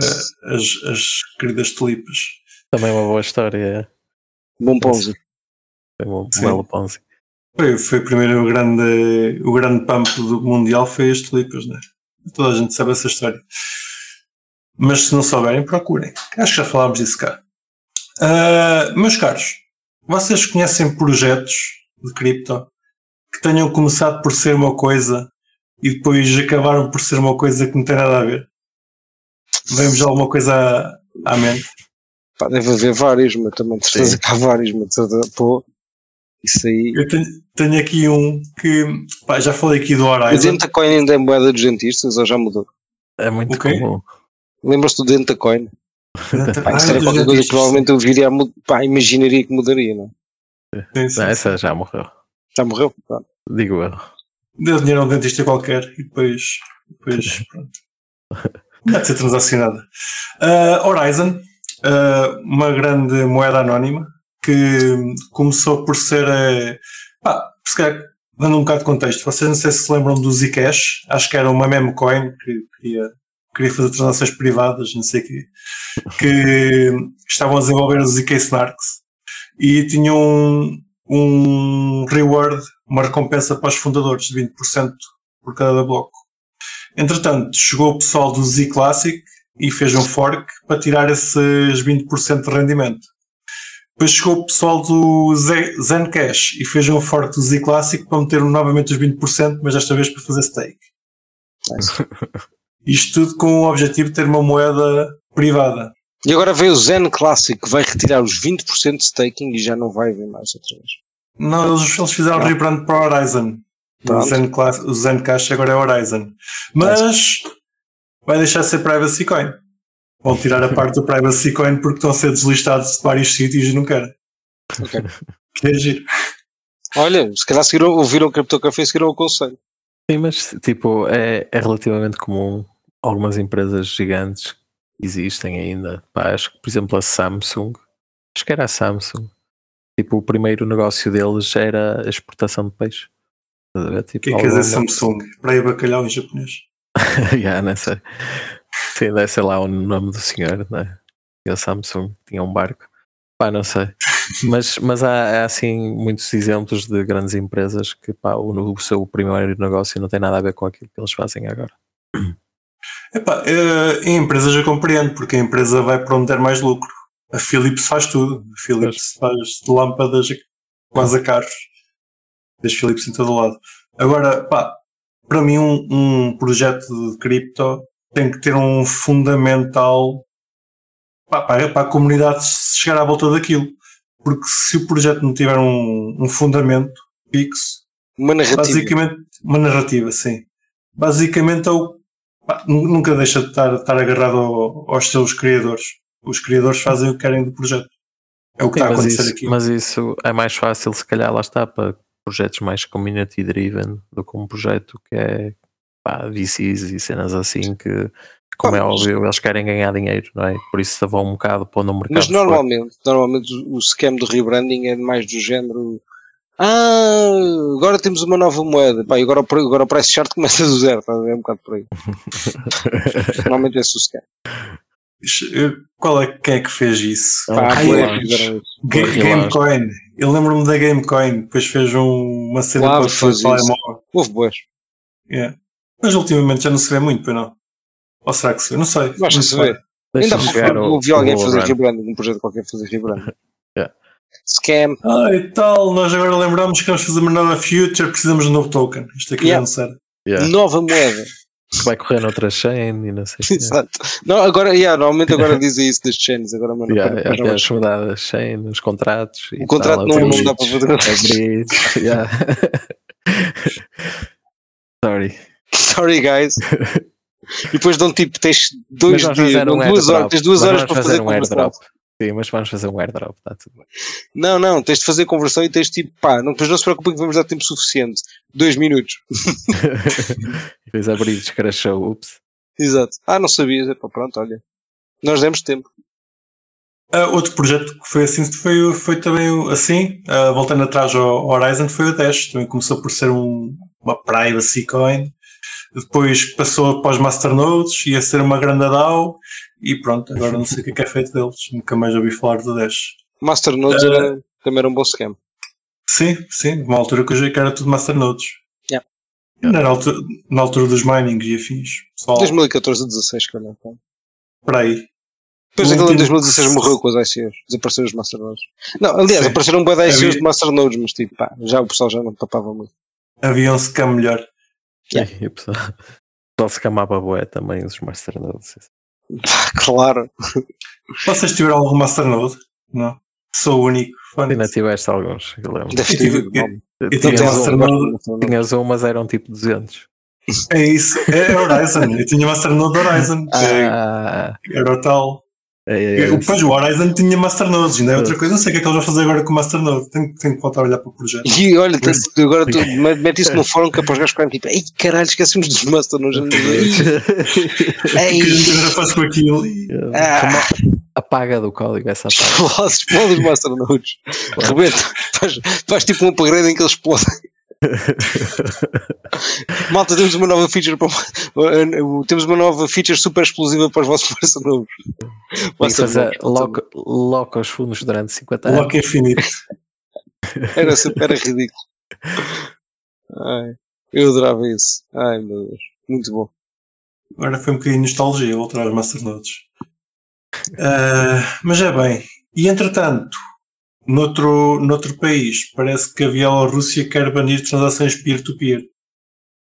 as, as queridas tulipas. Também é uma boa história. É, Bom pãozinho. é um belo pãozinho. Foi, foi primeiro o grande, o grande pump do Mundial foi as tulipas, né? Toda a gente sabe essa história. Mas se não souberem, procurem. Acho que já falámos disso cá. Ah, meus caros, vocês conhecem projetos de cripto que tenham começado por ser uma coisa e depois acabaram por ser uma coisa que não tem nada a ver? Vemos alguma coisa à, à mente? Pá, deve haver vários, mas também de certeza que há vários, mas pô, isso aí. Eu tenho, tenho aqui um que pá, já falei aqui do O Horizon. Dentacoin ainda é moeda dos dentistas ou já mudou? É muito O quê? comum. Lembras-te do Dentacoin? Pá, Ah, isso era dos qualquer coisa que provavelmente eu viria a mud... Pá, imaginaria que mudaria, não é? sim, sim, Não, sim. essa já morreu. Já morreu? Pá. Digo eu. Deu dinheiro a um dentista qualquer e depois, depois pronto. Não de ser transacionada. Ah, Horizon, ah, uma grande moeda anónima que começou por ser. Pá, se calhar, dando um bocado de contexto, vocês não sei se se lembram do Zcash, acho que era uma meme coin que queria, queria fazer transações privadas, não sei o quê, que estavam a desenvolver os ZK Snarks e tinham um, um reward, uma recompensa para os fundadores de 20% por cada bloco. Entretanto, chegou o pessoal do Z Classic e fez um fork para tirar esses 20% de rendimento. Depois chegou o pessoal do Zencash e fez um fork do Z Classic para meter novamente os 20%, mas desta vez para fazer stake. Isto tudo com o objetivo de ter uma moeda privada. E agora veio o Zen Classic que vai retirar os 20% de staking e já não vai haver mais outra vez. Não, eles, eles fizeram Não. rebrand para Horizon. O. Zen, Class, o Zen Cash agora é Horizon. Mas vai deixar de ser Privacy Coin. Vão tirar a parte do Privacy Coin porque estão a ser deslistados de vários sítios e não querem. Ok. Que é giro. Olha, se calhar seguiram, ouviram o Crypto Café e seguiram o conselho. Sim, mas tipo, é, é relativamente comum algumas empresas gigantes que existem ainda. Pá, acho que, por exemplo, a Samsung, acho que era a Samsung. Tipo, o primeiro negócio deles era a exportação de peixe. Estás a ver? O Tipo, que é que quer dizer alguma- Samsung? Praia bacalhau em japonês. Já, não sei. Sim, deve ser lá o nome do senhor, né? E a Samsung tinha um barco. Pá, não sei. Mas, mas há, há, assim muitos exemplos de grandes empresas que pá, o, o seu primeiro negócio não tem nada a ver com aquilo que eles fazem agora. Epá, eh, em empresas eu compreendo, porque a empresa vai para onde der mais lucro. A Philips faz tudo. A Philips faz lâmpadas quase a carros. Das Philips em todo o lado. Agora, pá, para mim um, um projeto de cripto tem que ter um fundamental para, para a comunidade chegar à volta daquilo. Porque se o projeto não tiver um, um fundamento fixo, Uma narrativa. Basicamente, uma narrativa, sim. Basicamente, é o, pá, nu- nunca deixa de estar, estar agarrado ao- aos seus criadores. Os criadores fazem o que querem do projeto. É o que está a acontecer isso, aqui. mas isso é mais fácil, se calhar, lá está, para projetos mais community driven do que um projeto que é pá, VCs e cenas assim que, como Pá, é óbvio, eles querem ganhar dinheiro, não é? Por isso vão um bocado pôr no mercado. Mas fora. normalmente, normalmente o o scam do rebranding é mais do género Ah, agora temos uma nova moeda. Pá, e agora, o agora o price chart começa do zero, tá? é um bocado por aí. Normalmente é sossegado. Eh, Qual é, quem é que fez isso? Ah, Pá, Ah, isso. Ga- relaxa. Gamecoin. Eu lembro-me da Gamecoin. Depois fez um- uma cena Claro, para isso. telemóvel. Houve boas. Yeah. Mas ultimamente já não se vê muito, pois não? Ou será que se vê? Não sei. Eu acho Não que se sei. vê. Ainda ouvi alguém o fazer rebranding, um projeto qualquer fazer rebranding. Yeah. Scam. Ah, e tal, nós agora lembramos que vamos fazer uma nova future, precisamos de um novo token. Isto aqui Yeah. já não. Yeah. Nova moeda. Que vai correr noutra chain e não sei. Exato. Não, agora, yeah, normalmente agora dizem isso das chains. Agora, mano, Yeah, para- yeah, para- tem as mudadas chain, os contratos. e O contrato tal, não, não dá para fazer. é yeah. Sorry. Sorry, guys. E depois dão tipo, tens dois dias, fazer um duas horas, tens duas Mas horas vamos para fazer, um conversão. airdrop. Sim, mas vamos fazer um airdrop, está tudo bem. Não, não, tens de fazer conversão e tens tipo, pá, não, depois não se preocupem que vamos dar tempo suficiente. Dois minutos. e depois a bridge crashou, ups. Exato. Ah, não sabias? Epá, pronto, olha. Nós demos tempo. Ah, outro projeto que foi assim foi, foi também assim, ah, voltando atrás ao Horizon, foi o Dash. Também começou por ser um, uma privacy coin. Depois passou para os masternodes, ia ser uma grande DAO. E pronto, agora não sei o que é é feito deles. Nunca mais ouvi falar do Dash. Masternodes Ah. era, também era um bom scam. Sim, sim, numa altura que eu já que era tudo masternodes. Yeah. Na, altura, na altura dos minings e afins. Pessoal, 2014 a 16, calhar. pá. por aí. Depois aquele em último- 2016 morreu com as ICOs. Desapareceram os Masternodes. Não, aliás, Sim. apareceram de ICOs Havia- de Masternodes, mas tipo, pá, já o pessoal já não tapava muito. Havia um scam melhor. Yeah. E o pessoal, o pessoal se camava bué também, os masternodes. Pá, claro. Vocês tiveram algum masternode? Não. Sou o único. Ainda tiveste alguns, eu lembro. Eu tive- eu Não tive um, Masternode. tinhas um, mas eram tipo 200. É isso. É Horizon. Eu tinha Masternode Horizon. Ah, É, Era o tal. É, é, é, Depois o Horizon tinha Masternodes. Ainda é outra É. coisa. Não sei o que é que eles vão fazer agora com o Masternode. Tenho, tenho que voltar a olhar para o projeto. E olha, agora tu mete isso no fórum que é para os gajos ficarem tipo, ei caralho, esquecemos dos Masternodes. O que a gente agora faz com aquilo? E- ah, apaga do código essa parte. explode, os Masternodes. Rebenta. Faz, faz tipo um upgrade em que eles explodem. Malta, temos uma nova feature para temos uma nova feature super explosiva para os vossos que fazer lock, lock aos fundos durante 50 anos. Lock infinito. Era, super- era ridículo. Ai, eu adorava isso. Ai meu Deus, muito bom. Agora foi um bocadinho de nostalgia voltar aos Masternodes. Ah, mas é bem. E entretanto, noutro, noutro país, parece que a Bielorrússia quer banir transações peer-to-peer.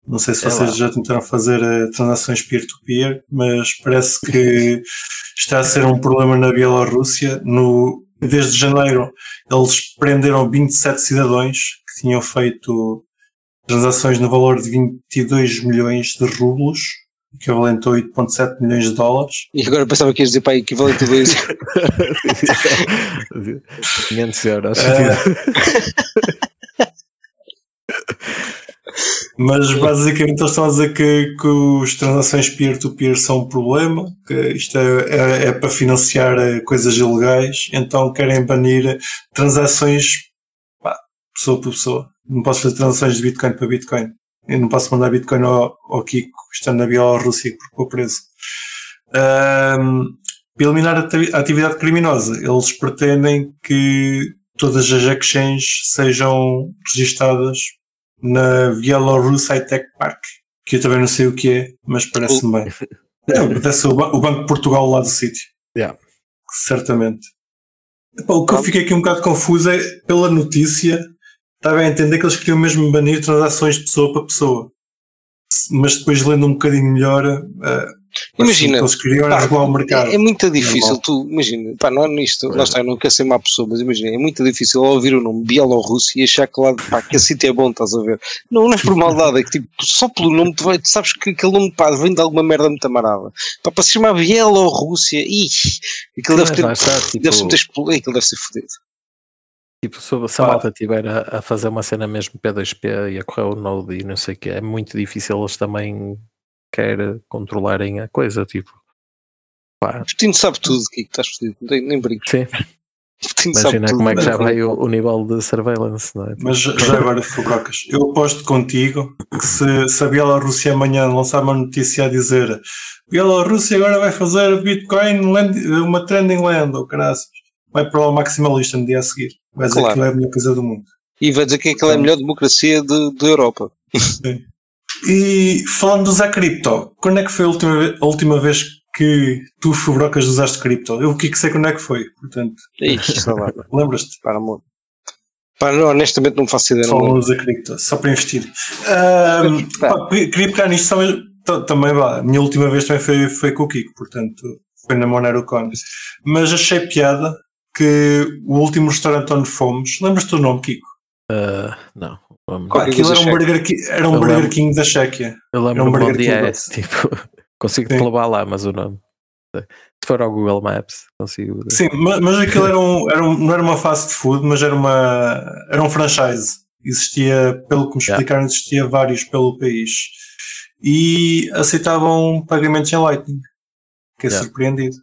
Não sei se É vocês lá. já tentaram fazer eh, transações peer-to-peer, mas parece que está a ser um problema na Bielorrússia. No, desde janeiro, eles prenderam 27 cidadãos que tinham feito transações no valor de 22 milhões de rublos, equivalente a 8,7 milhões de dólares. E agora pensava que ias dizer para equivalente a dois. 500 euros. Mas basicamente eles estão a dizer que, que os transações peer-to-peer são um problema, que isto é, é- é para financiar eh, coisas ilegais, então querem banir transações pá, pessoa por pessoa. Não posso fazer transações de Bitcoin para Bitcoin. Eu não posso mandar Bitcoin ao, ao Kiko, estando na Bielorrússia, porque ficou preso. Ahm, para eliminar a ati- a atividade criminosa, eles pretendem que todas as exchanges sejam registadas na Bielorus High Tech Park, que eu também não sei o que é, mas parece-me bem. É, ser o, Ba- o Banco de Portugal lá do sítio. Yeah. Certamente. Epá, o que eu fiquei aqui um bocado confuso é, pela notícia, estava a entender que eles queriam mesmo banir transações de pessoa para pessoa. Mas depois lendo um bocadinho melhor, eh, Imagina, eles queriam pá, regular o mercado. É, é muito difícil, Normal. tu, imagina, pá, não é nisto, É. lá está, eu não quero ser má pessoa, mas imagina, é muito difícil ouvir o nome Bielorrússia e achar que lá, pá, que esse sítio é bom, estás a ver? Não, não é por maldade, é que tipo, só pelo nome, tu, vai, tu sabes que aquele nome, pá, vem de alguma merda muito amarada. Pá, para se chamar Bielorrússia, ih, aquilo deve Mas ter, está, tipo- deve ser muito explodido, aquilo deve ser fodido. Tipo, se, se a malta estiver a, a fazer uma cena mesmo P2P e a correr o Node e não sei o que, é muito difícil eles também quer controlarem a coisa, tipo. Pá, O sabe tudo, Kiko, estás fodido, não tem- nem brinco. sim. Imagina tudo. como é que já vai o, o nível de surveillance, não é? Mas já agora, Fubrocas, eu aposto contigo que se, se a Bielorrússia amanhã lançar uma notícia a dizer Bielorrússia agora vai fazer Bitcoin land- uma trending land, ou caraças, vai para o maximalista no dia a seguir. Vai dizer Claro. que é a melhor coisa do mundo. E vai dizer que aquela é a melhor democracia de, de Europa. E falando de usar cripto, quando é que foi a última, ve- a última vez que tu, Fubrocas, usaste cripto? Eu o que sei quando é que foi, portanto, lembras-te? para amor. Não, honestamente não faço ideia. Só Não usa cripto, só para investir. Ahm, pá, queria pegar nisto também, vá. A minha última vez também foi, foi com o Kiko, portanto, foi na Monero Coins. Mas achei piada que o último restaurante onde fomos, lembras-te do nome, Kiko? Ah, não. Pá, aquilo era um Burger, era um Burger. King da Chequia. Eu É lembro um um Burger King é, tipo, consigo te levar lá, mas o nome. Se for ao Google Maps, consigo. Sim, ma- mas aquilo era um, era um, não era uma fast food, mas era uma era um franchise. Existia, pelo que me Yeah. explicaram, existia vários pelo país. E aceitavam pagamentos em Lightning. Fiquei Yeah. surpreendido.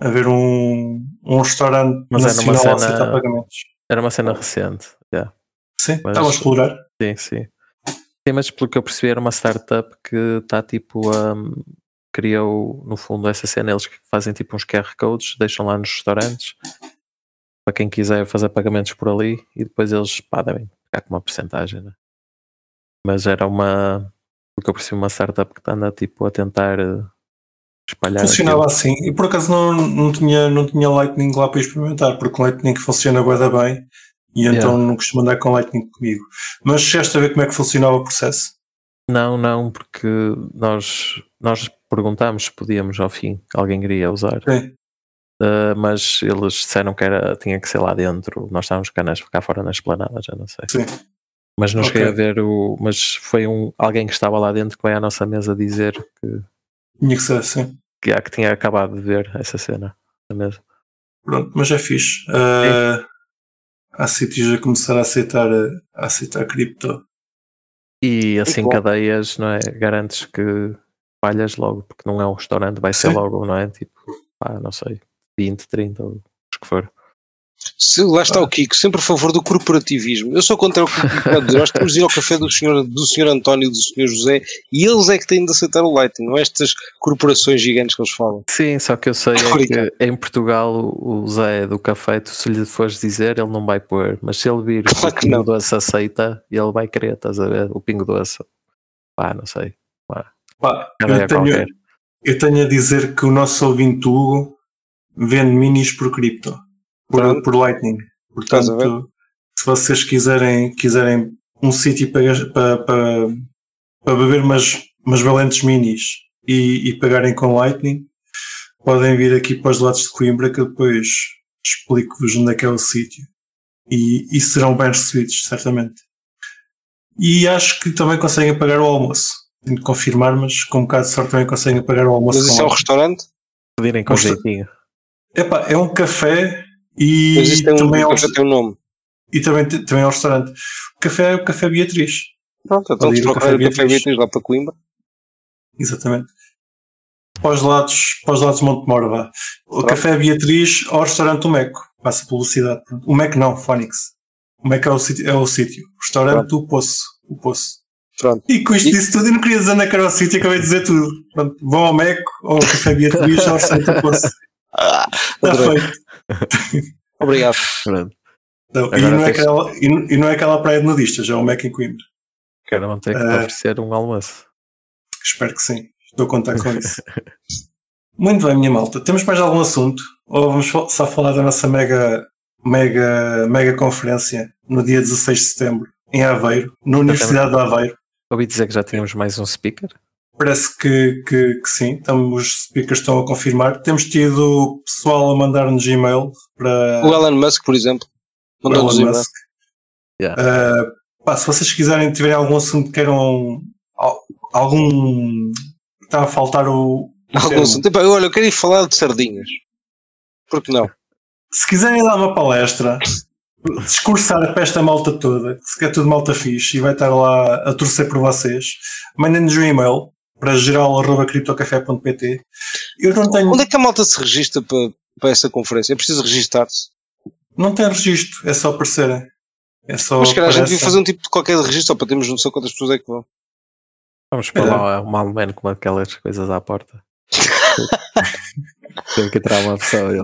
Haver um, um restaurante Mas era uma nacional a cena- aceitar pagamentos. Era uma cena recente. yeah. Sim, Mas- estavam a explorar. Sim, sim. Sim, mas pelo que eu percebi era uma startup que está tipo a criou no fundo essa cena, eles que fazem tipo uns QR codes, deixam lá nos restaurantes para quem quiser fazer pagamentos por ali e depois eles pá, devem ficar com uma porcentagem, né? Mas era uma pelo que eu percebi uma startup que anda tipo a tentar eh, espalhar Funcionava aquilo. assim. E por acaso não, não, tinha, não tinha Lightning lá para experimentar, porque o Lightning funciona bué da bem. E então não costumo andar com Lightning comigo. Mas chegaste a ver como é que funcionava o processo? Não, não, porque nós, nós perguntámos se podíamos ao fim, alguém queria usar. Sim. Uh, mas eles disseram que era, tinha que ser lá dentro. Nós estávamos cá, nas, cá fora na esplanada, já não sei. Sim. Mas não Ok. cheguei a ver o. Mas foi um, alguém que estava lá dentro que veio à nossa mesa dizer que, Tinha que ser assim. Que, que tinha acabado de ver essa cena na mesa. Pronto, mas é fixe. Ah, há sítios a começar a aceitar, a aceitar cripto. E assim bom. cadeias, não é? Garantes que falhas logo, porque não é um restaurante, vai ser Sim. logo, não é? Tipo, pá, não sei, 20, 30, ou os que for. Se, lá está o Kiko, sempre a favor do corporativismo. Eu sou contra o que dizer. Nós temos de ir ao café do senhor, do senhor António e do senhor José e eles é que têm de aceitar o Lightning, não é estas corporações gigantes que eles falam. Sim, só que eu sei é que em Portugal o Zé do café, tu se lhe fores dizer, ele não vai pôr, mas se ele vir Claro que o Pingo não. Doce aceita, ele vai querer, estás a ver? O Pingo Doce, pá, não sei. Pá, Cadeia eu, tenho, qualquer. eu tenho a dizer que o nosso ouvinte Hugo vende minis por cripto, por, por Lightning. Portanto, se vocês quiserem, quiserem um sítio para, para, para, para beber umas, umas valentes minis e, e pagarem com Lightning, podem vir aqui para os lados de Coimbra que eu depois explico-vos onde é que é o sítio. E, e serão bem recebidos, certamente. E acho que também conseguem pagar o almoço. Tenho de confirmar, mas com um bocado de sorte também conseguem pagar o almoço. Mas isso é um restaurante? Pedirem com jeitinho. Epá, é um café e tem um, também, é um, já tem um nome. e também, também é um restaurante. O café é o Café Beatriz. Pronto, então se procurar o Café Café Beatriz. Lá para Coimbra. Exatamente. Para os lados, para os lados de Montemor, vá. O Pronto. Café Beatriz ao restaurante O Meco. Passa publicidade. Pronto. O Meco não, Phonics. O Meco é o sítio. É o sítio. O restaurante do Poço. O Poço. Pronto. E com isto E- disse tudo, eu não queria dizer onde é que era o sítio, acabei de dizer tudo. Pronto, vão ao Meco, ao Café Beatriz, ao restaurante do Poço. Está feito. Obrigado. Pronto. Não, e, Agora não é tens- aquela, e, não- e é aquela praia de nudistas, é o Meco em Coimbra. Quero não ter que te Ah. oferecer um almoço. Espero que sim. Estou a contar com isso. Muito bem, minha malta. Temos mais algum assunto? Ou vamos só falar da nossa mega, mega, mega conferência no dia 16 de setembro, em Aveiro, na Universidade de Aveiro? Ouvi dizer que já tínhamos mais um speaker. Parece que, que, que sim. Estamos, os speakers estão a confirmar. Temos tido pessoal a mandar-nos e-mail para O Elon Musk, por exemplo, mandou-nos Elon e-mail. Musk. Yeah. Uh, pá, se vocês quiserem, tiverem algum assunto que queiram, al- algum. Está a faltar o. Algum assunto. Epá, olha, eu quero ir falar de sardinhas. Por que não? se quiserem dar uma palestra, discursar para esta malta toda, que se quer tudo malta fixe e vai estar lá a torcer por vocês, mandem-nos um e-mail para geral.criptocafé.pt. Eu não tenho. Onde é que a malta se registra para, para essa conferência? É preciso registar-se. Não tem registro, é só aparecerem. É só Mas calhar a gente devia fazer um tipo de qualquer registro só para termos noção quantas pessoas é que vão. Vamos pôr É. lá um alemão com aquelas coisas à porta. Tem que entrar uma pessoa ele.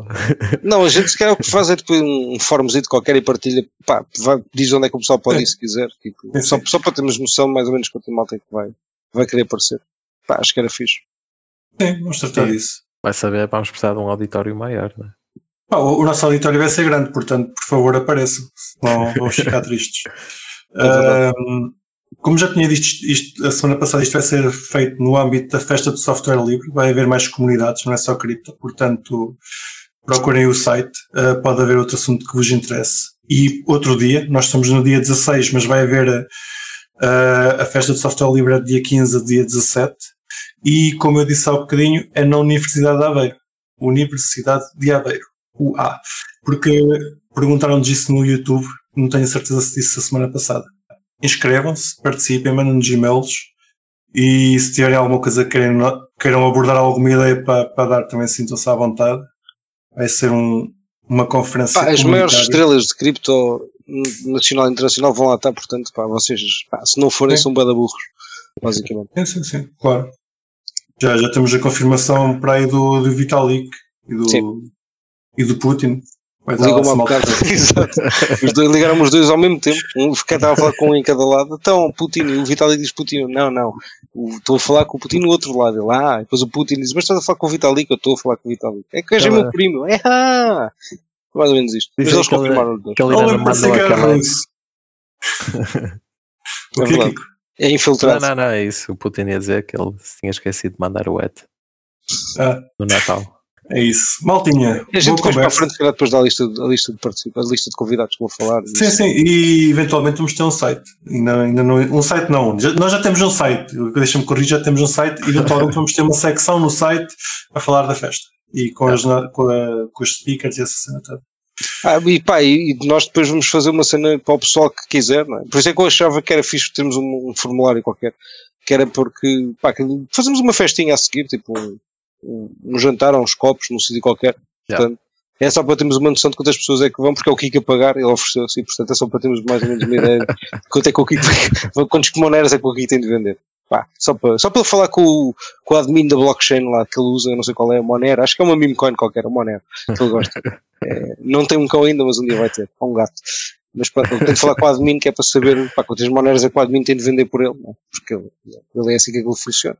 Não, a gente se calhar o que faz é tipo um fórumzinho qualquer e partilha, pá, vai, diz onde é que o pessoal pode ir se quiser. Tipo, só, só para termos noção mais ou menos quanto malta é que vai, vai querer aparecer. Pá, acho que era fixe. Sim, vamos tratar Sim. disso. Vai saber, vamos precisar de um auditório maior, né? Pá, o, o nosso auditório vai ser grande, portanto, por favor, apareçam, senão vamos ficar tristes. Ahm, como já tinha dito isto, isto- a semana passada, isto vai ser feito no âmbito da festa do software livre, vai haver mais comunidades, não é só cripto, portanto, procurem o site, ah, pode haver outro assunto que vos interesse. E outro dia, nós estamos no dia 16, mas vai haver ah, a festa do software livre é dia 15 a dia 17, e como eu disse há um bocadinho, é na Universidade de Aveiro. Universidade de Aveiro. UA. Porque perguntaram-nos isso no YouTube, não tenho certeza se disse a semana passada. Inscrevam-se, participem, mandem-nos e-mails e se tiverem alguma coisa que queiram, queiram abordar alguma ideia para, para dar, também sintam-se à vontade. Vai ser um, uma conferência. Pá, as maiores estrelas de cripto nacional e internacional vão lá estar, portanto, pá, vocês, pá, se não forem, Sim. são bada burros, basicamente. Sim, sim, sim, claro. Já, já temos a confirmação para aí do, do Vitalik e do, Sim. e do Putin. Ligam-me há malta. bocado. Os dois ligaram os dois ao mesmo tempo. Um estava a falar com um em cada lado. Então, Putin, e o Vitalik diz Putin. Não, não. Estou a falar com o Putin no outro lado. Ele, ah, depois o Putin diz, mas estás a falar com o Vitalik? Eu estou a falar com o Vitalik. É que és Ela- meu primo. É, ah! Mais ou menos isto. Mas eles que ele- confirmaram os dois. Que ele Olha, ainda mandou que era aquela. O É que é verdade. É Não, infiltrado. não, não, é isso. O Putin ia dizer que ele se tinha esquecido de mandar o et Ah, no Natal. é isso. Maltinha, E a gente depois para a frente, se calhar, depois da lista, de- a lista de participantes, a lista de convidados que vou falar. Sim, sim, e eventualmente vamos ter um site. Ainda, ainda não, um site não, já- nós já temos um site. Deixa-me corrigir, já temos um site. Eventualmente vamos ter uma secção no site a falar da festa. E com, as, na- com, a- com os speakers e essa cena toda. Ah, e pá, e nós depois vamos fazer uma cena para o pessoal que quiser, não é? Por isso é que eu achava que era fixe termos um, um formulário qualquer, que era porque, pá, fazemos uma festinha a seguir, tipo um, um, um jantar ou uns copos num sítio qualquer. Yeah. Portanto, é só para termos uma noção de quantas pessoas é que vão, porque é o Kiko a pagar, ele ofereceu-se, portanto é só para termos mais ou menos uma ideia de quanto é que o Kiko, quantos monedas é que o Kiko tem de vender. Pá, só para, só para ele falar com o, com o admin da blockchain lá que ele usa, eu não sei qual é, a Monero, acho que é uma meme coin qualquer, a Monero, que ele gosta. É, não tem um cão ainda, mas um dia vai ter, ou um gato. Mas pronto, ele tem de falar com o admin que é para saber pá, quantas monedas é que o admin tem de vender por ele, não é? porque ele, ele é assim que aquilo funciona.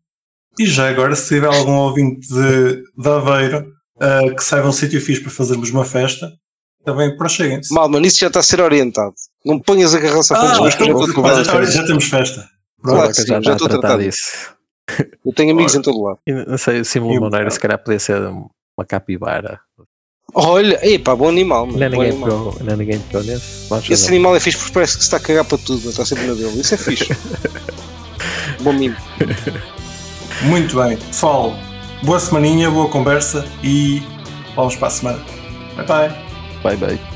E já agora, se tiver algum ouvinte de, de Aveiro ah, que saiba um sítio fixe para fazermos uma festa, também procheguem-se. Mal, mano, isso já está a ser orientado. Não ponhas a carroça à frente dos meus que eu já então, estou a mas já, já temos festa. Claro Claro que sim, já já está a estou tratar tratado. disso. Eu tenho amigos Ora. em todo lado. Não sei, o símbolo se calhar podia ser uma capibara. Olha, epá, bom animal, mano. Ainda bom ninguém, animal. pegou, ninguém pegou nesse. Vamos Esse fazer. animal é fixe porque parece que se está a cagar para tudo, mas está sempre na dele. Isso é fixe. bom mimo. Muito bem. Pessoal, boa semaninha, boa conversa e vamos para a semana. Bye bye. Bye bye.